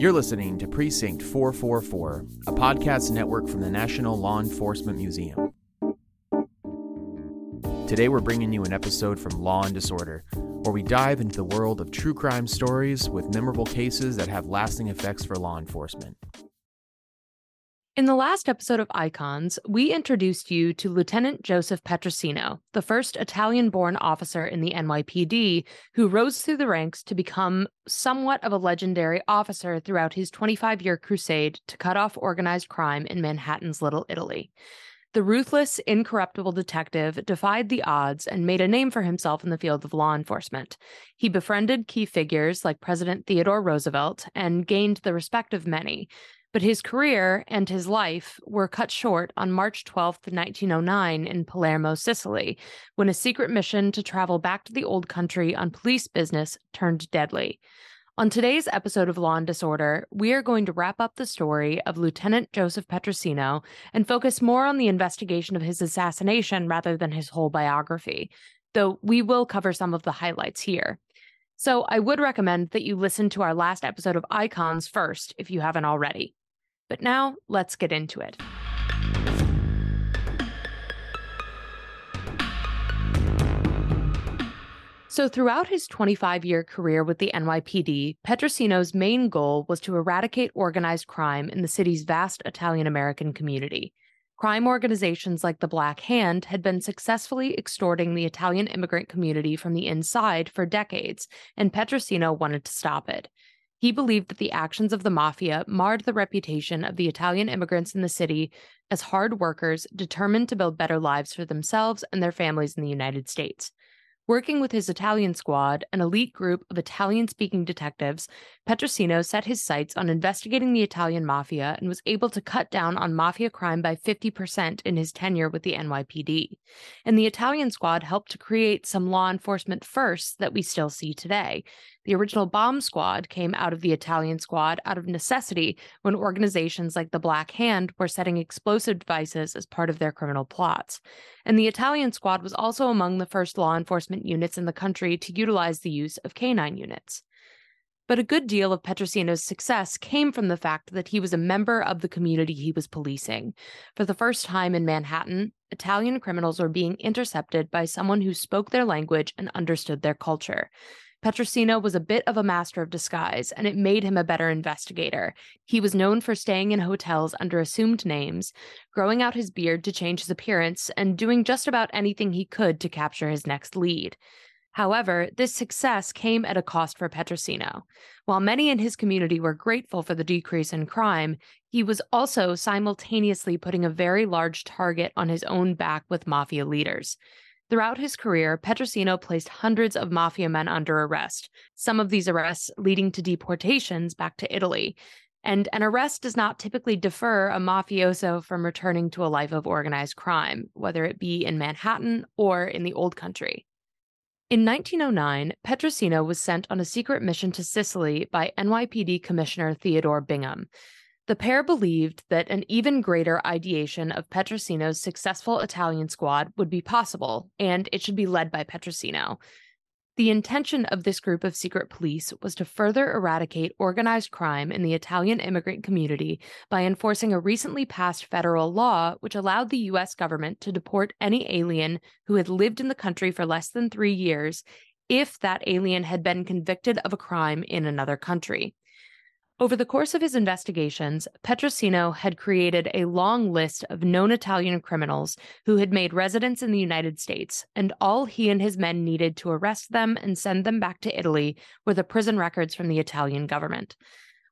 You're listening to Precinct 444, a podcast network from the National Law Enforcement Museum. Today, we're bringing you an episode from Law and Disorder, where we dive into the world of true crime stories with memorable cases that have lasting effects for law enforcement. In the last episode of Icons, we introduced you to Lieutenant Joseph Petrosino, the first Italian born officer in the NYPD who rose through the ranks to become somewhat of a legendary officer throughout his 25 year crusade to cut off organized crime in Manhattan's Little Italy. The ruthless, incorruptible detective defied the odds and made a name for himself in the field of law enforcement. He befriended key figures like President Theodore Roosevelt and gained the respect of many. But his career and his life were cut short on March 12, 1909, in Palermo, Sicily, when a secret mission to travel back to the old country on police business turned deadly. On today's episode of Law and Disorder, we are going to wrap up the story of Lieutenant Joseph Petrosino and focus more on the investigation of his assassination rather than his whole biography, though we will cover some of the highlights here. So I would recommend that you listen to our last episode of Icons first if you haven't already. But now, let's get into it. So, throughout his 25 year career with the NYPD, Petrosino's main goal was to eradicate organized crime in the city's vast Italian American community. Crime organizations like the Black Hand had been successfully extorting the Italian immigrant community from the inside for decades, and Petrosino wanted to stop it. He believed that the actions of the mafia marred the reputation of the Italian immigrants in the city as hard workers determined to build better lives for themselves and their families in the United States. Working with his Italian squad, an elite group of Italian speaking detectives, Petrosino set his sights on investigating the Italian mafia and was able to cut down on mafia crime by 50% in his tenure with the NYPD. And the Italian squad helped to create some law enforcement firsts that we still see today. The original bomb squad came out of the Italian squad out of necessity when organizations like the Black Hand were setting explosive devices as part of their criminal plots. And the Italian squad was also among the first law enforcement units in the country to utilize the use of canine units. But a good deal of Petrosino's success came from the fact that he was a member of the community he was policing. For the first time in Manhattan, Italian criminals were being intercepted by someone who spoke their language and understood their culture. Petrosino was a bit of a master of disguise, and it made him a better investigator. He was known for staying in hotels under assumed names, growing out his beard to change his appearance, and doing just about anything he could to capture his next lead. However, this success came at a cost for Petrosino. While many in his community were grateful for the decrease in crime, he was also simultaneously putting a very large target on his own back with mafia leaders. Throughout his career, Petrosino placed hundreds of mafia men under arrest, some of these arrests leading to deportations back to Italy. And an arrest does not typically defer a mafioso from returning to a life of organized crime, whether it be in Manhattan or in the Old Country. In 1909, Petrosino was sent on a secret mission to Sicily by NYPD Commissioner Theodore Bingham. The pair believed that an even greater ideation of Petrosino's successful Italian squad would be possible, and it should be led by Petrosino. The intention of this group of secret police was to further eradicate organized crime in the Italian immigrant community by enforcing a recently passed federal law which allowed the U.S. government to deport any alien who had lived in the country for less than three years if that alien had been convicted of a crime in another country. Over the course of his investigations, Petrosino had created a long list of known Italian criminals who had made residence in the United States, and all he and his men needed to arrest them and send them back to Italy were the prison records from the Italian government.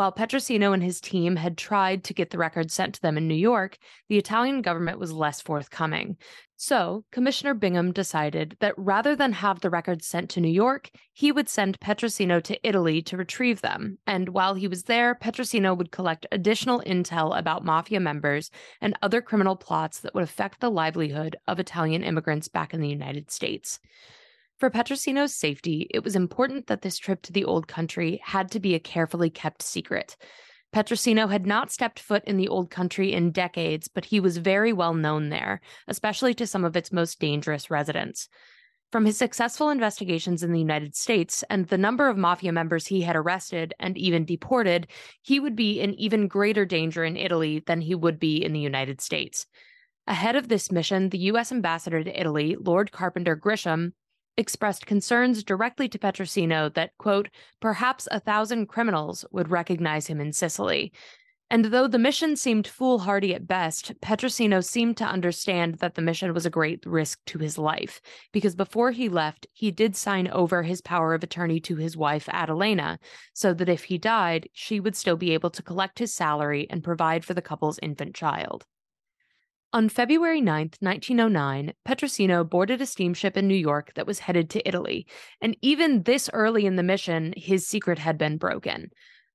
While Petrosino and his team had tried to get the records sent to them in New York, the Italian government was less forthcoming. So, Commissioner Bingham decided that rather than have the records sent to New York, he would send Petrosino to Italy to retrieve them. And while he was there, Petrosino would collect additional intel about mafia members and other criminal plots that would affect the livelihood of Italian immigrants back in the United States. For Petrosino's safety, it was important that this trip to the old country had to be a carefully kept secret. Petrosino had not stepped foot in the old country in decades, but he was very well known there, especially to some of its most dangerous residents. From his successful investigations in the United States and the number of mafia members he had arrested and even deported, he would be in even greater danger in Italy than he would be in the United States. Ahead of this mission, the U.S. ambassador to Italy, Lloyd Carpenter Griscom, expressed concerns directly to Petrosino that, quote, perhaps a thousand criminals would recognize him in Sicily. And though the mission seemed foolhardy at best, Petrosino seemed to understand that the mission was a great risk to his life, because before he left, he did sign over his power of attorney to his wife, Adelina, so that if he died, she would still be able to collect his salary and provide for the couple's infant child. On February 9, 1909, Petrosino boarded a steamship in New York that was headed to Italy, and even this early in the mission, his secret had been broken.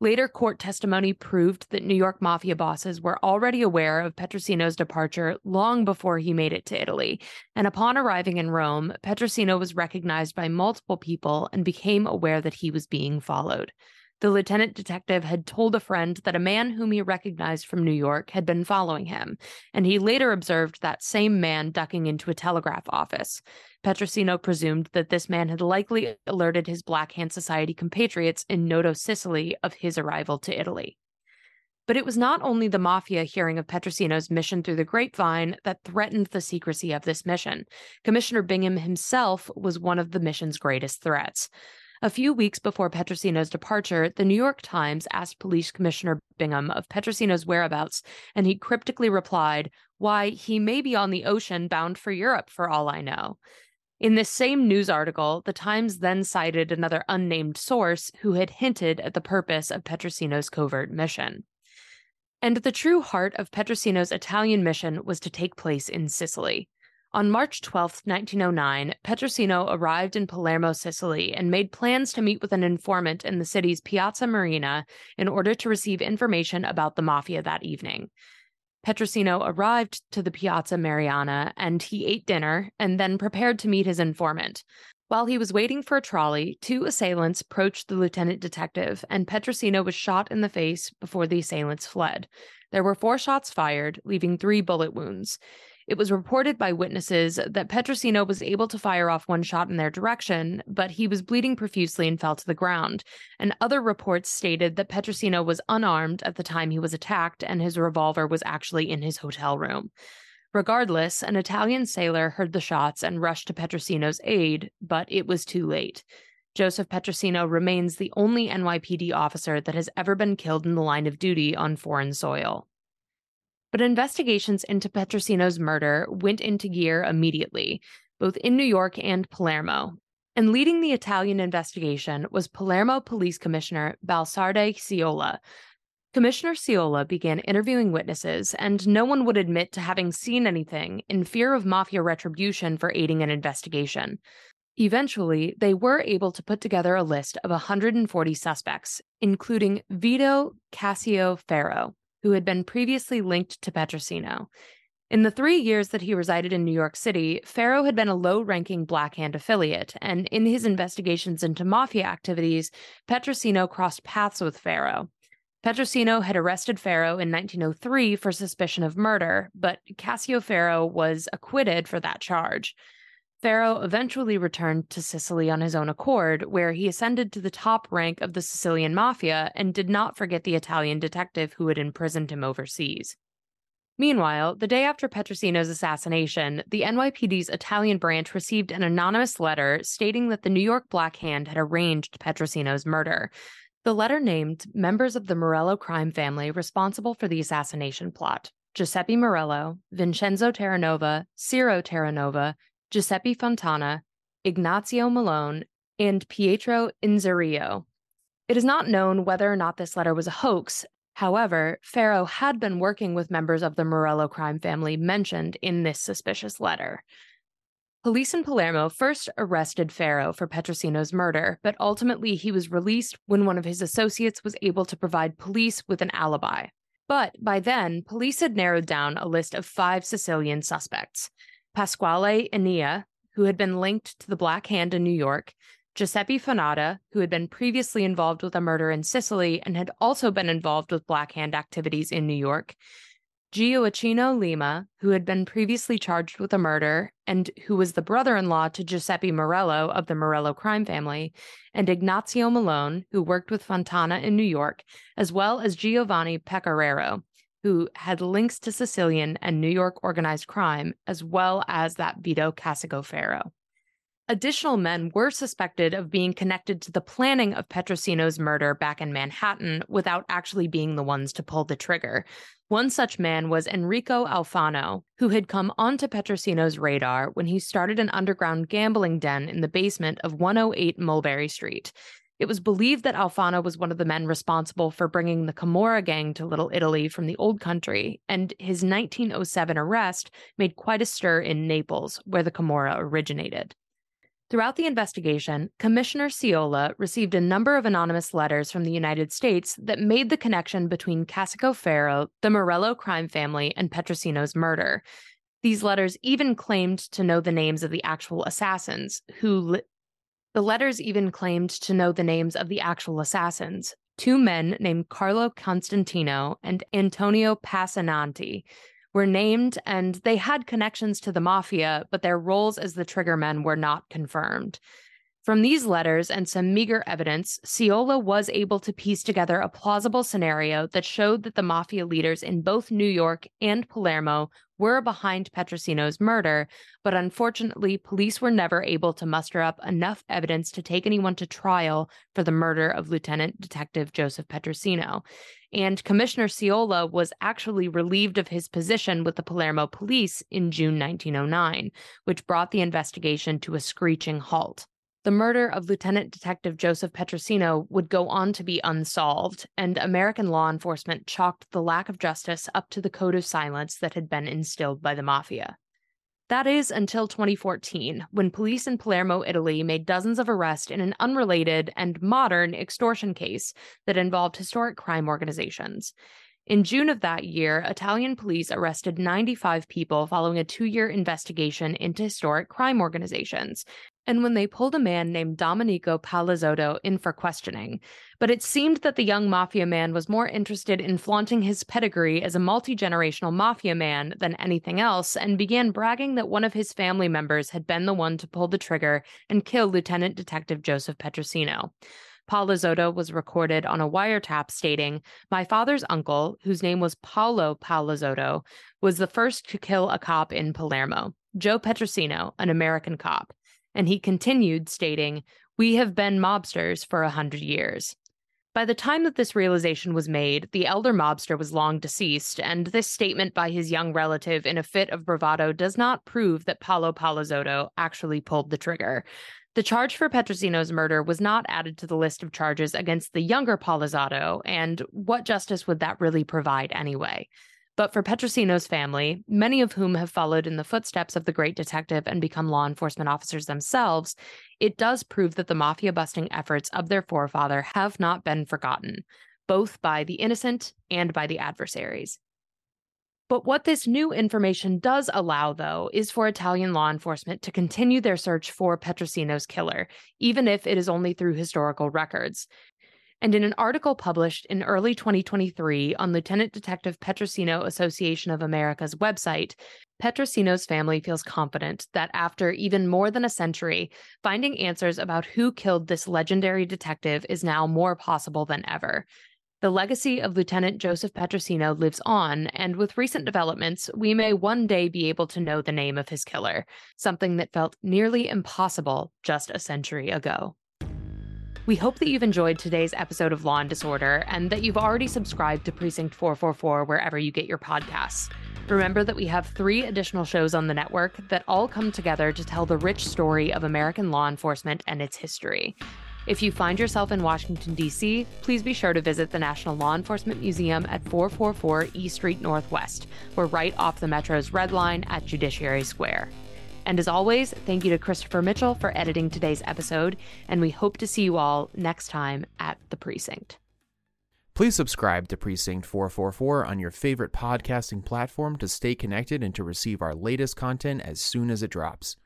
Later court testimony proved that New York mafia bosses were already aware of Petrosino's departure long before he made it to Italy, and upon arriving in Rome, Petrosino was recognized by multiple people and became aware that he was being followed. The lieutenant detective had told a friend that a man whom he recognized from New York had been following him, and he later observed that same man ducking into a telegraph office. Petrosino presumed that this man had likely alerted his Black Hand Society compatriots in Noto, Sicily, of his arrival to Italy. But it was not only the mafia hearing of Petrosino's mission through the grapevine that threatened the secrecy of this mission. Commissioner Bingham himself was one of the mission's greatest threats. A few weeks before Petrosino's departure, the New York Times asked Police Commissioner Bingham of Petrosino's whereabouts, and he cryptically replied, Why, he may be on the ocean bound for Europe, for all I know. In this same news article, the Times then cited another unnamed source who had hinted at the purpose of Petrosino's covert mission. And the true heart of Petrosino's Italian mission was to take place in Sicily. On March 12, 1909, Petrosino arrived in Palermo, Sicily, and made plans to meet with an informant in the city's Piazza Marina in order to receive information about the mafia that evening. Petrosino arrived to the Piazza Marina and he ate dinner and then prepared to meet his informant. While he was waiting for a trolley, two assailants approached the lieutenant detective, and Petrosino was shot in the face before the assailants fled. There were four shots fired, leaving three bullet wounds. It was reported by witnesses that Petrosino was able to fire off one shot in their direction, but he was bleeding profusely and fell to the ground. And other reports stated that Petrosino was unarmed at the time he was attacked and his revolver was actually in his hotel room. Regardless, an Italian sailor heard the shots and rushed to Petrosino's aid, but it was too late. Joseph Petrosino remains the only NYPD officer that has ever been killed in the line of duty on foreign soil. But investigations into Petrosino's murder went into gear immediately, both in New York and Palermo. And leading the Italian investigation was Palermo Police Commissioner Baldassare Ciola. Commissioner Ciola began interviewing witnesses, and no one would admit to having seen anything in fear of mafia retribution for aiding an investigation. Eventually, they were able to put together a list of 140 suspects, including Vito Cascio Ferro, who had been previously linked to Petrosino. In the three years that he resided in New York City, Ferro had been a low ranking Black Hand affiliate, and in his investigations into mafia activities, Petrosino crossed paths with Ferro. Petrosino had arrested Ferro in 1903 for suspicion of murder, but Cascio Ferro was acquitted for that charge. Ferro eventually returned to Sicily on his own accord, where he ascended to the top rank of the Sicilian mafia and did not forget the Italian detective who had imprisoned him overseas. Meanwhile, the day after Petrosino's assassination, the NYPD's Italian branch received an anonymous letter stating that the New York Black Hand had arranged Petrosino's murder. The letter named members of the Morello crime family responsible for the assassination plot Giuseppe Morello, Vincenzo Terranova, Ciro Terranova, Giuseppe Fontana, Ignazio Milone, and Pietro Inzerillo. It is not known whether or not this letter was a hoax. However, Ferro had been working with members of the Morello crime family mentioned in this suspicious letter. Police in Palermo first arrested Ferro for Petrosino's murder, but ultimately he was released when one of his associates was able to provide police with an alibi. But by then, police had narrowed down a list of five Sicilian suspects. Pasquale Enea, who had been linked to the Black Hand in New York, Giuseppe Fontana, who had been previously involved with a murder in Sicily and had also been involved with Black Hand activities in New York, Gioacchino Lima, who had been previously charged with a murder and who was the brother in law to Giuseppe Morello of the Morello crime family, and Ignazio Milone, who worked with Fontana in New York, as well as Giovanni Pecoraro, who had links to Sicilian and New York organized crime, as well as that Vito Cascio Ferro. Additional men were suspected of being connected to the planning of Petrosino's murder back in Manhattan without actually being the ones to pull the trigger. One such man was Enrico Alfano, who had come onto Petrosino's radar when he started an underground gambling den in the basement of 108 Mulberry Street. It was believed that Alfano was one of the men responsible for bringing the Camorra gang to Little Italy from the Old Country, and his 1907 arrest made quite a stir in Naples, where the Camorra originated. Throughout the investigation, Commissioner Ciola received a number of anonymous letters from the United States that made the connection between Cascio Ferro, the Morello crime family, and Petrosino's murder. These letters even claimed to know the names of the actual assassins, who the letters even claimed to know the names of the actual assassins, two men named Carlo Constantino and Antonio Passananti, were named and they had connections to the mafia, but their roles as the triggermen were not confirmed. From these letters and some meager evidence, Ciola was able to piece together a plausible scenario that showed that the mafia leaders in both New York and Palermo were behind Petrosino's murder, but unfortunately, police were never able to muster up enough evidence to take anyone to trial for the murder of Lieutenant Detective Joseph Petrosino. And Commissioner Ciola was actually relieved of his position with the Palermo police in June 1909, which brought the investigation to a screeching halt. The murder of Lieutenant Detective Joseph Petrosino would go on to be unsolved, and American law enforcement chalked the lack of justice up to the code of silence that had been instilled by the mafia. That is until 2014, when police in Palermo, Italy made dozens of arrests in an unrelated and modern extortion case that involved historic crime organizations. In June of that year, Italian police arrested 95 people following a two year investigation into historic crime organizations, and when they pulled a man named Domenico Palazzotto in for questioning. But it seemed that the young mafia man was more interested in flaunting his pedigree as a multi generational mafia man than anything else, and began bragging that one of his family members had been the one to pull the trigger and kill Lieutenant Detective Joseph Petrosino. Palazzotto was recorded on a wiretap stating, My father's uncle, whose name was Paolo Palazzotto, was the first to kill a cop in Palermo, Joe Petrosino, an American cop. And he continued, stating, We have been mobsters for a hundred years. By the time that this realization was made, the elder mobster was long deceased, and this statement by his young relative in a fit of bravado does not prove that Paolo Palazzotto actually pulled the trigger. The charge for Petrosino's murder was not added to the list of charges against the younger Palazzotto, and what justice would that really provide anyway? But for Petrosino's family, many of whom have followed in the footsteps of the great detective and become law enforcement officers themselves, it does prove that the mafia busting efforts of their forefather have not been forgotten, both by the innocent and by the adversaries. But what this new information does allow, though, is for Italian law enforcement to continue their search for Petrosino's killer, even if it is only through historical records. And in an article published in early 2023 on Lieutenant Detective Petrosino Association of America's website, Petrosino's family feels confident that after even more than a century, finding answers about who killed this legendary detective is now more possible than ever. The legacy of Lieutenant Joseph Petrosino lives on, and with recent developments, we may one day be able to know the name of his killer, something that felt nearly impossible just a century ago. We hope that you've enjoyed today's episode of Law and Disorder and that you've already subscribed to Precinct 444 wherever you get your podcasts. Remember that we have three additional shows on the network that all come together to tell the rich story of American law enforcement and its history. If you find yourself in Washington, D.C., please be sure to visit the National Law Enforcement Museum at 444 E Street Northwest. We're right off the Metro's Red Line at Judiciary Square. And as always, thank you to Christopher Mitchell for editing today's episode, and we hope to see you all next time at The Precinct. Please subscribe to Precinct 444 on your favorite podcasting platform to stay connected and to receive our latest content as soon as it drops.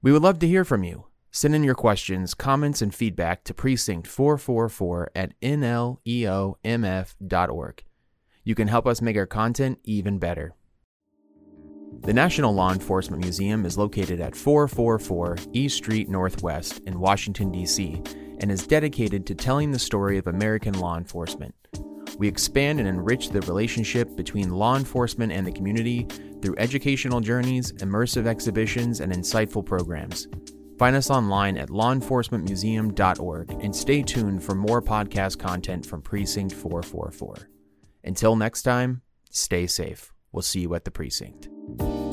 We would love to hear from you. Send in your questions, comments, and feedback to Precinct 444 at nleomf.org. You can help us make our content even better. The National Law Enforcement Museum is located at 444 East Street Northwest in Washington, D.C., and is dedicated to telling the story of American law enforcement. We expand and enrich the relationship between law enforcement and the community through educational journeys, immersive exhibitions, and insightful programs. Find us online at lawenforcementmuseum.org and stay tuned for more podcast content from Precinct 444. Until next time, stay safe. We'll see you at the precinct you